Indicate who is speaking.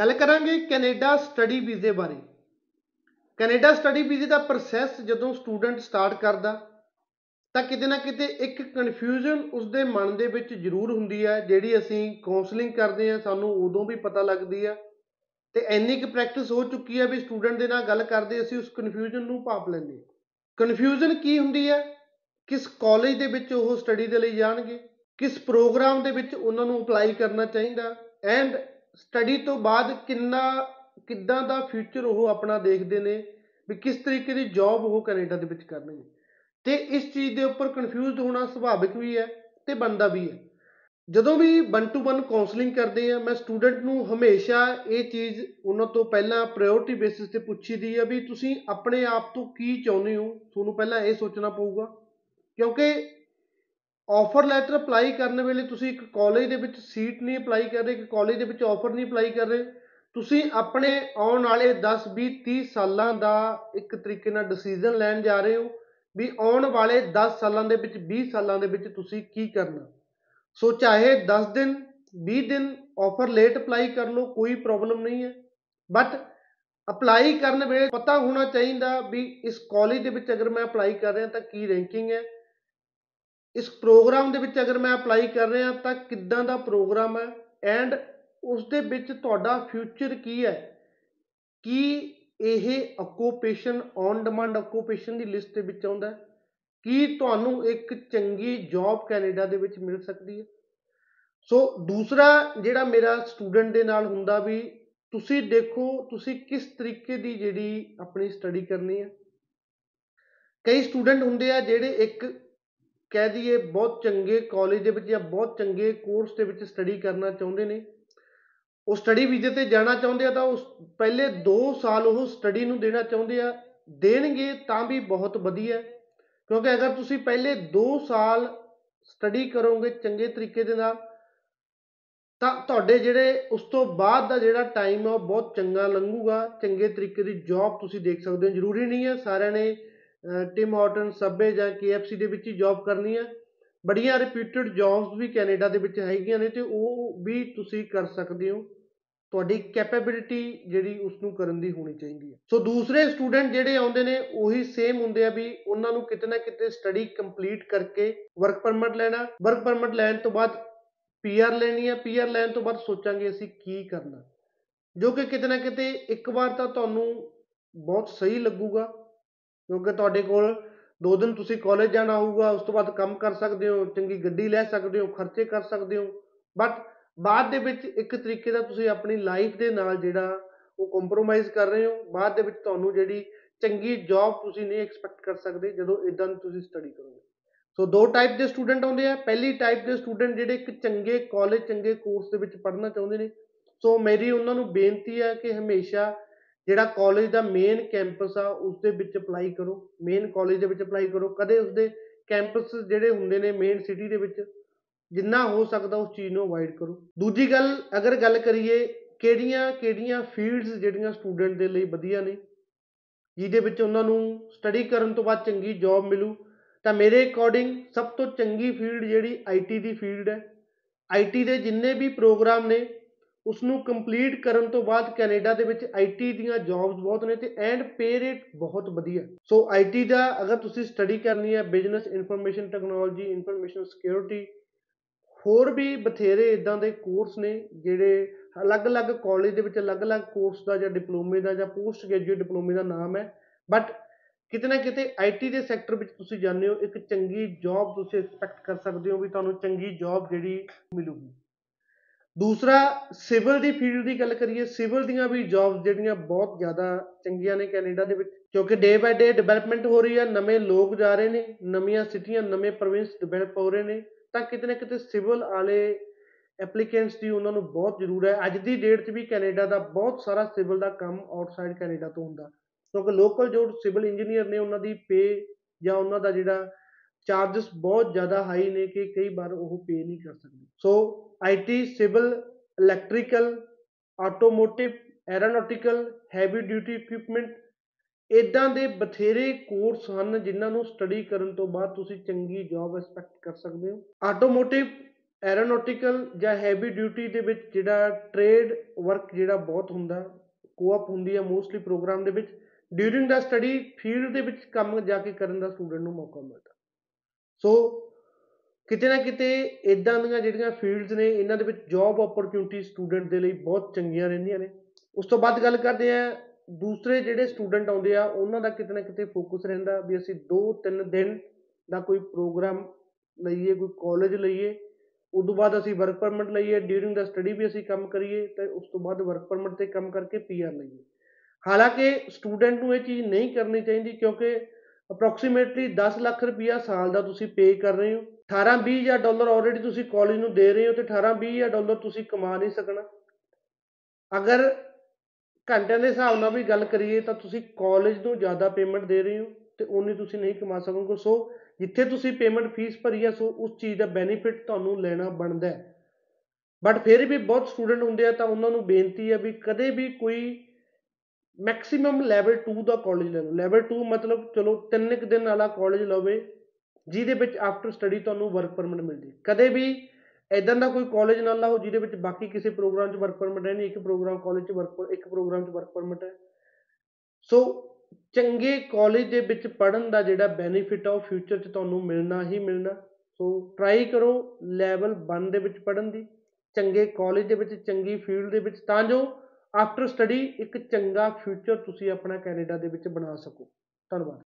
Speaker 1: ਗੱਲ ਕਰਾਂਗੇ Canada study ਵੀਜ਼ੇ ਬਾਰੇ। ਕੈਨੇਡਾ ਸਟੱਡੀ ਵੀਜ਼ੇ ਦਾ ਪ੍ਰੋਸੈਸ ਜਦੋਂ ਸਟੂਡੈਂਟ ਸਟਾਰਟ ਕਰਦਾ, ਤਾਂ ਕਿਤੇ ਨਾ ਕਿਤੇ ਇੱਕ ਕਨਫਿਊਜ਼ਨ ਉਸਦੇ ਮਨ ਦੇ ਵਿੱਚ ਜ਼ਰੂਰ ਹੁੰਦੀ ਹੈ, ਜਿਹੜੀ ਅਸੀਂ ਕਾਉਂਸਲਿੰਗ ਕਰਦੇ ਹਾਂ, ਸਾਨੂੰ ਉਦੋਂ ਵੀ ਪਤਾ ਲੱਗਦੀ ਆ ਤੇ ਇੰਨੀ ਕੁ ਪ੍ਰੈਕਟਿਸ ਹੋ ਚੁੱਕੀ ਹੈ ਵੀ ਸਟੂਡੈਂਟ ਦੇ ਨਾਲ ਗੱਲ ਕਰਦੇ ਅਸੀਂ ਉਸ ਕਨਫਿਊਜ਼ਨ ਨੂੰ ਭਾਪ ਲੈਂਦੇ ਹਾਂ। ਕਨਫਿਊਜ਼ਨ ਕੀ ਹੁੰਦੀ ਹੈ? ਕਿਸ ਕਾਲਜ ਦੇ ਵਿੱਚ ਉਹ ਸਟੱਡੀ ਦੇ ਲਈ ਜਾਣਗੇ, ਕਿਸ ਪ੍ਰੋਗਰਾਮ ਦੇ ਵਿੱਚ ਉਹਨਾਂ ਨੂੰ ਅਪਲਾਈ ਕਰਨਾ ਚਾਹੀਦਾ ਐਂਡ ਸਟੱਡੀ ਤੋਂ ਬਾਅਦ ਕਿੰਨਾ, ਕਿੱਦਾਂ ਦਾ ਫਿਊਚਰ ਉਹ ਆਪਣਾ ਦੇਖਦੇ ਨੇ, ਵੀ ਕਿਸ ਤਰੀਕੇ ਦੀ ਜੌਬ ਉਹ ਕੈਨੇਡਾ ਦੇ ਵਿੱਚ ਕਰਨਗੇ। ਤੇ ਇਸ ਚੀਜ਼ ਦੇ ਉੱਪਰ ਕਨਫਿਊਜ਼ਡ ਹੋਣਾ ਸੁਭਾਵਿਕ ਵੀ ਹੈ ਤੇ ਬੰਦਾ ਵੀ ਹੈ। ਜਦੋਂ ਵੀ 1 ਟੂ 1 ਕਾਉਂਸਲਿੰਗ ਕਰਦੇ ਆ, ਮੈਂ ਸਟੂਡੈਂਟ ਨੂੰ ਹਮੇਸ਼ਾ ਇਹ ਚੀਜ਼ ਉਹਨਾਂ ਤੋਂ ਪਹਿਲਾਂ ਪ੍ਰਾਇੋਰਟੀ ਬੇਸਿਸ ਤੇ ਪੁੱਛੀ ਦੀ ਆ ਵੀ ਤੁਸੀਂ ਆਪਣੇ ਆਪ ਤੋਂ ਕੀ ਚਾਹੁੰਦੇ ਹੋ? ਤੁਹਾਨੂੰ ਪਹਿਲਾਂ ਇਹ ਸੋਚਣਾ ਪਊਗਾ। ਕਿਉਂਕਿ ਆਫਰ ਲੈਟਰ ਅਪਲਾਈ ਕਰਨ ਵੇਲੇ ਤੁਸੀਂ ਇੱਕ ਕਾਲਜ ਦੇ ਵਿੱਚ ਸੀਟ ਨਹੀਂ ਅਪਲਾਈ ਕਰ ਰਹੇ, ਇੱਕ ਕਾਲਜ ਦੇ ਵਿੱਚ ਆਫਰ ਨਹੀਂ ਅਪਲਾਈ ਕਰ ਰਹੇ, ਤੁਸੀਂ ਆਪਣੇ ਆਉਣ ਵਾਲੇ 10 20 30 ਸਾਲਾਂ ਦਾ ਇੱਕ ਤਰੀਕੇ ਨਾਲ ਡਿਸੀਜਨ ਲੈਣ ਜਾ ਰਹੇ ਹੋ ਵੀ ਆਉਣ ਵਾਲੇ 10 ਸਾਲਾਂ ਦੇ ਵਿੱਚ 20 ਸਾਲਾਂ ਦੇ ਵਿੱਚ ਤੁਸੀਂ ਕੀ ਕਰਨਾ। ਸੋ ਚਾਹੇ 10 ਦਿਨ 20 ਦਿਨ ਆਫਰ ਲੇਟ ਅਪਲਾਈ ਕਰ ਲਓ, ਕੋਈ ਪ੍ਰੋਬਲਮ ਨਹੀਂ ਹੈ। ਬਟ ਅਪਲਾਈ ਕਰਨ ਵੇਲੇ ਪਤਾ ਹੋਣਾ ਚਾਹੀਦਾ ਵੀ ਇਸ ਕਾਲਜ ਦੇ ਵਿੱਚ ਅਗਰ ਮੈਂ ਅਪਲਾਈ ਕਰ ਰਿਹਾ ਤਾਂ ਕੀ ਰੈਂਕਿੰਗ ਹੈ। ਇਸ ਪ੍ਰੋਗਰਾਮ ਦੇ ਵਿੱਚ ਅਗਰ ਮੈਂ ਅਪਲਾਈ ਕਰ ਰਿਹਾ ਤਾਂ ਕਿੱਦਾਂ ਦਾ ਪ੍ਰੋਗਰਾਮ ਹੈ? ਐਂਡ ਉਸ ਦੇ ਵਿੱਚ ਤੁਹਾਡਾ ਫਿਊਚਰ ਕੀ ਹੈ? ਕੀ ਇਹ ਆਕੂਪੇਸ਼ਨ ਔਨ ਡਿਮਾਂਡ ਆਕੂਪੇਸ਼ਨ ਦੀ ਲਿਸਟ ਦੇ ਵਿੱਚ ਆਉਂਦਾ ਕੀ ਤੁਹਾਨੂੰ ਇੱਕ ਚੰਗੀ ਜੌਬ ਕੈਨੇਡਾ ਦੇ ਵਿੱਚ ਮਿਲ ਸਕਦੀ ਹੈ? ਸੋ ਦੂਸਰਾ ਜਿਹੜਾ ਮੇਰਾ ਸਟੂਡੈਂਟ ਦੇ ਨਾਲ ਹੁੰਦਾ ਵੀ, ਤੁਸੀਂ ਦੇਖੋ ਤੁਸੀਂ ਕਿਸ ਤਰੀਕੇ ਦੀ ਜਿਹੜੀ ਆਪਣੀ ਸਟੱਡੀ ਕਰਨੀ ਹੈ। ਕਈ ਸਟੂਡੈਂਟ ਹੁੰਦੇ ਆ ਜਿਹੜੇ ਇੱਕ ਕਹਿ ਦਈਏ ਬਹੁਤ ਚੰਗੇ ਕਾਲਜ ਦੇ ਵਿੱਚ ਜਾਂ ਬਹੁਤ ਚੰਗੇ ਕੋਰਸ ਦੇ ਵਿੱਚ ਸਟੱਡੀ ਕਰਨਾ ਚਾਹੁੰਦੇ ਨੇ। ਉਹ ਸਟੱਡੀ ਵੀਜ਼ੇ ਤੇ ਜਾਣਾ ਚਾਹੁੰਦੇ ਆ ਤਾਂ ਉਸ ਪਹਿਲੇ 2 ਸਾਲ ਉਹ ਸਟੱਡੀ ਨੂੰ ਦੇਣਾ ਚਾਹੁੰਦੇ ਆ। ਦੇਣਗੇ ਤਾਂ ਵੀ ਬਹੁਤ ਵਧੀਆ ਕਿਉਂਕਿ ਅਗਰ ਤੁਸੀਂ ਪਹਿਲੇ 2 ਸਾਲ ਸਟੱਡੀ ਕਰੋਗੇ ਚੰਗੇ ਤਰੀਕੇ ਦੇ ਨਾਲ, ਤਾਂ ਤੁਹਾਡੇ ਜਿਹੜੇ ਉਸ ਤੋਂ ਬਾਅਦ ਦਾ ਜਿਹੜਾ ਟਾਈਮ ਹੈ ਉਹ ਬਹੁਤ ਚੰਗਾ ਲੰਘੂਗਾ। ਚੰਗੇ ਤਰੀਕੇ ਦੀ ਜੌਬ ਤੁਸੀਂ ਦੇਖ ਸਕਦੇ ਹੋ। ਜ਼ਰੂਰੀ ਨਹੀਂ ਹੈ ਸਾਰਿਆਂ ਨੇ ਟਿਮ ਹਾਰਟਨ ਸਬਵੇ ਜਾਂ KFC ਦੇ ਵਿੱਚ ਹੀ ਜੌਬ ਕਰਨੀ ਹੈ। ਬੜੀਆਂ ਰਿਪਿਊਟਡ ਜੌਬਸ ਵੀ ਕੈਨੇਡਾ ਦੇ ਵਿੱਚ ਹੈਗੀਆਂ ਨੇ ਤੇ ਉਹ ਵੀ ਤੁਸੀਂ ਕਰ ਸਕਦੇ ਹੋ। ਤੁਹਾਡੀ ਕੈਪੇਬਿਲਿਟੀ ਜਿਹੜੀ ਉਸ ਨੂੰ ਕਰਨ ਦੀ ਹੋਣੀ ਚਾਹੀਦੀ ਹੈ। ਸੋ ਦੂਸਰੇ ਸਟੂਡੈਂਟ ਜਿਹੜੇ ਆਉਂਦੇ ਨੇ, ਉਹੀ ਸੇਮ ਹੁੰਦੇ ਆ ਵੀ ਉਹਨਾਂ ਨੂੰ ਕਿਤੇ ਨਾ ਕਿਤੇ ਸਟੱਡੀ ਕੰਪਲੀਟ ਕਰਕੇ ਵਰਕ ਪਰਮਿਟ ਲੈਣਾ। ਵਰਕ ਪਰਮਿਟ ਲੈਣ ਤੋਂ ਬਾਅਦ ਪੀਆਰ ਲੈਣੀ ਹੈ। ਪੀਆਰ ਲੈਣ ਤੋਂ ਬਾਅਦ ਸੋਚਾਂਗੇ ਅਸੀਂ ਕੀ ਕਰਨਾ। ਜੋ ਕਿ ਕਿਤੇ ਨਾ ਕਿਤੇ ਇੱਕ ਵਾਰ ਤਾਂ ਤੁਹਾਨੂੰ ਬਹੁਤ ਸਹੀ ਲੱਗੂਗਾ। ਕਿਉਂਕਿ ਤੁਹਾਡੇ ਕੋਲ ਦੋ ਦਿਨ ਤੁਸੀਂ ਕਾਲਜ ਜਾਣਾ ਹੋਊਗਾ, ਉਸ ਤੋਂ ਬਾਅਦ ਕੰਮ ਕਰ ਸਕਦੇ ਹੋ, ਚੰਗੀ ਗੱਡੀ ਲੈ ਸਕਦੇ ਹੋ, ਖਰਚੇ ਕਰ ਸਕਦੇ ਹੋ। ਬਟ ਬਾਅਦ ਦੇ ਵਿੱਚ ਇੱਕ ਤਰੀਕੇ ਦਾ ਤੁਸੀਂ ਆਪਣੀ ਲਾਈਫ ਦੇ ਨਾਲ ਜਿਹੜਾ ਉਹ ਕੰਪਰੋਮਾਈਜ਼ ਕਰ ਰਹੇ ਹੋ। ਬਾਅਦ ਦੇ ਵਿੱਚ ਤੁਹਾਨੂੰ ਜਿਹੜੀ ਚੰਗੀ ਜੌਬ ਤੁਸੀਂ ਨਹੀਂ ਐਕਸਪੈਕਟ ਕਰ ਸਕਦੇ ਜਦੋਂ ਇਦਾਂ ਦੀ ਤੁਸੀਂ ਸਟੱਡੀ ਕਰੋਗੇ। ਸੋ ਦੋ ਟਾਈਪ ਦੇ ਸਟੂਡੈਂਟ ਆਉਂਦੇ ਆ। ਪਹਿਲੀ ਟਾਈਪ ਦੇ ਸਟੂਡੈਂਟ ਜਿਹੜੇ ਇੱਕ ਚੰਗੇ ਕਾਲਜ ਚੰਗੇ ਕੋਰਸ ਦੇ ਵਿੱਚ ਪੜ੍ਹਨਾ ਚਾਹੁੰਦੇ ਨੇ। ਸੋ ਮੇਰੀ ਉਹਨਾਂ ਨੂੰ ਬੇਨਤੀ ਹੈ ਕਿ ਹਮੇਸ਼ਾ ਜਿਹੜਾ ਕਾਲਜ ਦਾ ਮੇਨ ਕੈਂਪਸ ਆ ਉਸ ਦੇ ਵਿੱਚ ਅਪਲਾਈ ਕਰੋ। ਮੇਨ ਕਾਲਜ ਦੇ ਵਿੱਚ ਅਪਲਾਈ ਕਰੋ। ਕਦੇ ਉਸ ਦੇ ਕੈਂਪਸ ਜਿਹੜੇ ਹੁੰਦੇ ਨੇ ਮੇਨ ਸਿਟੀ ਦੇ ਵਿੱਚ, ਜਿੰਨਾ ਹੋ ਸਕਦਾ ਉਸ ਚੀਜ਼ ਨੂੰ ਅਵੋਇਡ ਕਰੋ। ਦੂਜੀ ਗੱਲ, ਅਗਰ ਗੱਲ ਕਰੀਏ ਕਿਹੜੀਆਂ ਕਿਹੜੀਆਂ ਫੀਲਡਸ ਜਿਹੜੀਆਂ ਸਟੂਡੈਂਟ ਦੇ ਲਈ ਵਧੀਆ ਨੇ, ਜਿਹਦੇ ਵਿੱਚ ਉਹਨਾਂ ਨੂੰ ਸਟੱਡੀ ਕਰਨ ਤੋਂ ਬਾਅਦ ਚੰਗੀ ਜੌਬ ਮਿਲੂ, ਤਾਂ ਮੇਰੇ ਅਕੋਰਡਿੰਗ ਸਭ ਤੋਂ ਚੰਗੀ ਫੀਲਡ ਜਿਹੜੀ ਆਈਟੀ ਦੀ ਫੀਲਡ ਹੈ। ਆਈਟੀ ਦੇ ਜਿੰਨੇ ਵੀ ਪ੍ਰੋਗਰਾਮ ਨੇ ਉਸ ਨੂੰ ਕੰਪਲੀਟ ਕਰਨ ਤੋਂ ਬਾਅਦ ਕੈਨੇਡਾ ਦੇ ਵਿੱਚ ਆਈਟੀ ਦੀਆਂ ਜੌਬਸ ਬਹੁਤ ਨੇ ਤੇ ਐਂਡ ਪੇ ਰੇਟ ਬਹੁਤ ਵਧੀਆ। ਸੋ ਆਈਟੀ ਦਾ ਅਗਰ ਤੁਸੀਂ ਸਟੱਡੀ ਕਰਨੀ ਹੈ business information technology information security ਹੋਰ ਵੀ ਬਥੇਰੇ ਇਦਾਂ ਦੇ ਕੋਰਸ ਨੇ ਜਿਹੜੇ ਅਲੱਗ-ਅਲੱਗ ਕਾਲਜ ਦੇ ਵਿੱਚ ਅਲੱਗ-ਅਲੱਗ ਕੋਰਸ ਦਾ ਜਾਂ ਡਿਪਲੋਮੇ ਦਾ ਜਾਂ ਪੋਸਟ ਗ੍ਰੈਜੂਏਟ ਡਿਪਲੋਮੇ ਦਾ ਨਾਮ ਹੈ। ਬਟ ਕਿਤੇ ਨਾ ਕਿਤੇ ਆਈਟੀ ਦੇ ਸੈਕਟਰ ਵਿੱਚ ਤੁਸੀਂ ਜਾਂਦੇ ਹੋ, ਇੱਕ ਚੰਗੀ ਜੌਬ ਤੁਸੀਂ ਐਕਸਪੈਕਟ ਕਰ ਸਕਦੇ ਹੋ ਵੀ ਤੁਹਾਨੂੰ ਚੰਗੀ ਜੌਬ ਜਿਹੜੀ ਮਿਲੂਗੀ। ਦੂਸਰਾ, ਸਿਵਲ ਦੀ ਫੀਲਡ ਦੀ ਗੱਲ ਕਰੀਏ, ਸਿਵਲ ਦੀਆਂ ਵੀ ਜੌਬਸ ਜਿਹੜੀਆਂ ਬਹੁਤ ਜ਼ਿਆਦਾ ਚੰਗੀਆਂ ਨੇ ਕੈਨੇਡਾ ਦੇ ਵਿੱਚ, ਕਿਉਂਕਿ ਡੇ ਬਾਏ ਡੇ ਡਿਵੈਲਪਮੈਂਟ ਹੋ ਰਹੀ ਹੈ ਨਵੇਂ ਲੋਕ ਜਾ ਰਹੇ ਨੇ, ਨਵੀਆਂ ਸਿਟੀਆਂ, ਨਵੇਂ ਪ੍ਰੋਵਿੰਸ ਡਿਵੈਲਪ ਹੋ ਰਹੇ ਨੇ, ਤਾਂ ਕਿਤੇ ਨਾ ਕਿਤੇ ਸਿਵਲ ਵਾਲੇ ਐਪਲੀਕੈਂਟਸ ਦੀ ਉਹਨਾਂ ਨੂੰ ਬਹੁਤ ਜ਼ਰੂਰ ਹੈ। ਅੱਜ ਦੀ ਡੇਟ 'ਚ ਵੀ ਕੈਨੇਡਾ ਦਾ ਬਹੁਤ ਸਾਰਾ ਸਿਵਲ ਦਾ ਕੰਮ ਆਊਟਸਾਈਡ ਕੈਨੇਡਾ ਤੋਂ ਹੁੰਦਾ। ਕਿਉਂਕਿ ਲੋਕਲ ਜੋ ਸਿਵਲ ਇੰਜੀਨੀਅਰ ਨੇ, ਉਹਨਾਂ ਦੀ ਪੇ ਜਾਂ ਉਹਨਾਂ ਦਾ ਜਿਹੜਾ ਚਾਰजेस ਬਹੁਤ ਜ਼ਿਆਦਾ ਹਾਈ ਨੇ ਕਿ ਕਈ ਵਾਰ ਉਹ ਪੇ ਨਹੀਂ ਕਰ ਸਕਦੇ। So IT civil electrical automotive aeronautical heavy duty equipment ਇਦਾਂ ਦੇ ਬਥੇਰੇ ਕੋਰਸ ਹਨ ਜਿਨ੍ਹਾਂ ਨੂੰ ਸਟੱਡੀ ਕਰਨ ਤੋਂ ਬਾਅਦ ਤੁਸੀਂ ਚੰਗੀ ਜੌਬ ਐਕਸਪੈਕਟ ਕਰ ਸਕਦੇ ਹੋ। ਆਟੋਮੋਟਿਵ ਐਰੋਨੋਟਿਕਲ ਜਾਂ ਹੈਵੀ ਡਿਊਟੀ ਦੇ ਵਿੱਚ ਜਿਹੜਾ ਟ੍ਰੇਡ ਵਰਕ ਜਿਹੜਾ ਬਹੁਤ ਹੁੰਦਾ ਕੋਆਪ ਹੁੰਦੀ ਹੈ ਮੋਸਟਲੀ ਪ੍ਰੋਗਰਾਮ ਦੇ ਵਿੱਚ ਡਿਊਰਿੰਗ ਦਾ ਸਟੱਡੀ ਫੀਲਡ ਦੇ ਵਿੱਚ ਕੰਮ ਜਾ ਕੇ ਕਰਨ ਦਾ ਸਟੂਡੈਂਟ ਨੂੰ ਮੌਕਾ ਮਿਲਦਾ। ਸੋ ਕਿਤੇ ਨਾ ਕਿਤੇ ਇਦਾਂ ਦੀਆਂ ਜਿਹੜੀਆਂ ਫੀਲਡਸ ਨੇ, ਇਹਨਾਂ ਦੇ ਵਿੱਚ ਜੌਬ ਓਪਰਚੁਨਿਟੀ ਸਟੂਡੈਂਟ ਦੇ ਲਈ ਬਹੁਤ ਚੰਗੀਆਂ ਰਹਿੰਦੀਆਂ ਨੇ। ਉਸ ਤੋਂ ਬਾਅਦ ਗੱਲ ਕਰਦੇ ਆ ਦੂਸਰੇ ਜਿਹੜੇ ਸਟੂਡੈਂਟ ਆਉਂਦੇ ਆ, ਉਹਨਾਂ ਦਾ ਕਿਤੇ ਨਾ ਕਿਤੇ ਫੋਕਸ ਰਹਿੰਦਾ ਵੀ ਅਸੀਂ 2-3 ਦਿਨ ਦਾ ਕੋਈ ਪ੍ਰੋਗਰਾਮ ਲਈਏ, ਕੋਈ ਕਾਲਜ ਲਈਏ, ਉਸ ਤੋਂ ਬਾਅਦ ਅਸੀਂ ਵਰਕ ਪਰਮਿਟ ਲਈਏ ਡਿਊਰਿੰਗ ਦਾ ਸਟੱਡੀ ਵੀ ਅਸੀਂ ਕੰਮ ਕਰੀਏ, ਤੇ ਉਸ ਤੋਂ ਬਾਅਦ ਵਰਕ ਪਰਮਿਟ ਤੇ ਕੰਮ ਕਰਕੇ ਪੀਆਰ ਲਈਏ। ਹਾਲਾਂਕਿ ਸਟੂਡੈਂਟ ਨੂੰ ਇਹ ਚੀਜ਼ ਨਹੀਂ ਕਰਨੀ ਚਾਹੀਦੀ ਕਿਉਂਕਿ ਅਪਰੋਕਸੀਮੇਟਲੀ 10 ਲੱਖ ਰੁਪਇਆ ਸਾਲ ਦਾ ਤੁਸੀਂ ਪੇ ਕਰ ਰਹੇ ਹੋ। 18 20 ਹਜ਼ਾਰ ਡਾਲਰ ਆਲਰੇਡੀ ਤੁਸੀਂ ਕਾਲਜ ਨੂੰ ਦੇ ਰਹੇ ਹੋ ਤੇ 18 20 ਹਜ਼ਾਰ ਡਾਲਰ ਤੁਸੀਂ ਕਮਾ ਨਹੀਂ ਸਕਣਾ। ਅਗਰ ਘੰਟਿਆਂ ਦੇ ਹਿਸਾਬ ਨਾਲ ਵੀ ਗੱਲ ਕਰੀਏ ਤਾਂ ਤੁਸੀਂ ਕਾਲਜ ਨੂੰ ਜ਼ਿਆਦਾ ਪੇਮੈਂਟ ਦੇ ਰਹੇ ਹੋ ਤੇ ਉਨੀ ਤੁਸੀਂ ਨਹੀਂ ਕਮਾ ਸਕੋਗੇ। ਸੋ ਜਿੱਥੇ ਤੁਸੀਂ ਪੇਮੈਂਟ ਫੀਸ ਭਰੀ ਹੈ ਸੋ ਉਸ ਚੀਜ਼ ਦਾ ਬੈਨੀਫਿਟ ਤੁਹਾਨੂੰ ਲੈਣਾ ਬਣਦਾ ਹੈ। ਬਟ ਫਿਰ ਵੀ ਬਹੁਤ ਸਟੂਡੈਂਟ ਹੁੰਦੇ ਆ ਤਾਂ ਉਹਨਾਂ ਨੂੰ ਬੇਨਤੀ ਹੈ ਵੀ ਕਦੇ ਵੀ ਕੋਈ ਮੈਕਸਿਮਮ ਲੈਵਲ 2 ਦਾ ਕਾਲਜ ਲੈ ਲਓ। ਲੈਵਲ 2 ਮਤਲਬ ਚਲੋ ਤਿੰਨ ਕੁ ਦਿਨ ਵਾਲਾ ਕਾਲਜ ਲਵੇ, ਜਿਹਦੇ ਵਿੱਚ ਆਫਟਰ ਸਟੱਡੀ ਤੁਹਾਨੂੰ ਵਰਕ ਪਰਮਿਟ ਮਿਲ ਜੇ। ਕਦੇ ਵੀ ਇਦਾਂ ਦਾ ਕੋਈ ਕਾਲਜ ਨਾ ਲਾਓ ਜਿਹਦੇ ਵਿੱਚ ਬਾਕੀ ਕਿਸੇ ਪ੍ਰੋਗਰਾਮ 'ਚ ਵਰਕ ਪਰਮਿਟ ਹੈ ਨਹੀਂ, ਇੱਕ ਪ੍ਰੋਗਰਾਮ ਕਾਲਜ 'ਚ ਵਰਕ ਇੱਕ ਪ੍ਰੋਗਰਾਮ 'ਚ ਵਰਕ ਪਰਮਿਟ ਹੈ। ਸੋ ਚੰਗੇ ਕਾਲਜ ਦੇ ਵਿੱਚ ਪੜ੍ਹਨ ਦਾ ਜਿਹੜਾ ਬੈਨੀਫਿਟ ਆ, ਉਹ ਫਿਊਚਰ 'ਚ ਤੁਹਾਨੂੰ ਮਿਲਣਾ ਹੀ ਮਿਲਣਾ। ਸੋ ਟਰਾਈ ਕਰੋ ਲੈਵਲ 1 ਦੇ ਵਿੱਚ ਪੜ੍ਹਨ ਦੀ। ਚੰਗੇ ਕਾਲਜ ਦੇ ਵਿੱਚ, ਚੰਗੀ ਫੀਲਡ ਦੇ ਵਿੱਚ। ਤਾਂ ਜੋ ਆਫਟਰ ਸਟੱਡੀ ਇੱਕ ਚੰਗਾ ਫਿਊਚਰ ਤੁਸੀਂ ਆਪਣਾ ਕੈਨੇਡਾ ਦੇ ਵਿੱਚ ਬਣਾ ਸਕੋ। ਧੰਨਵਾਦ।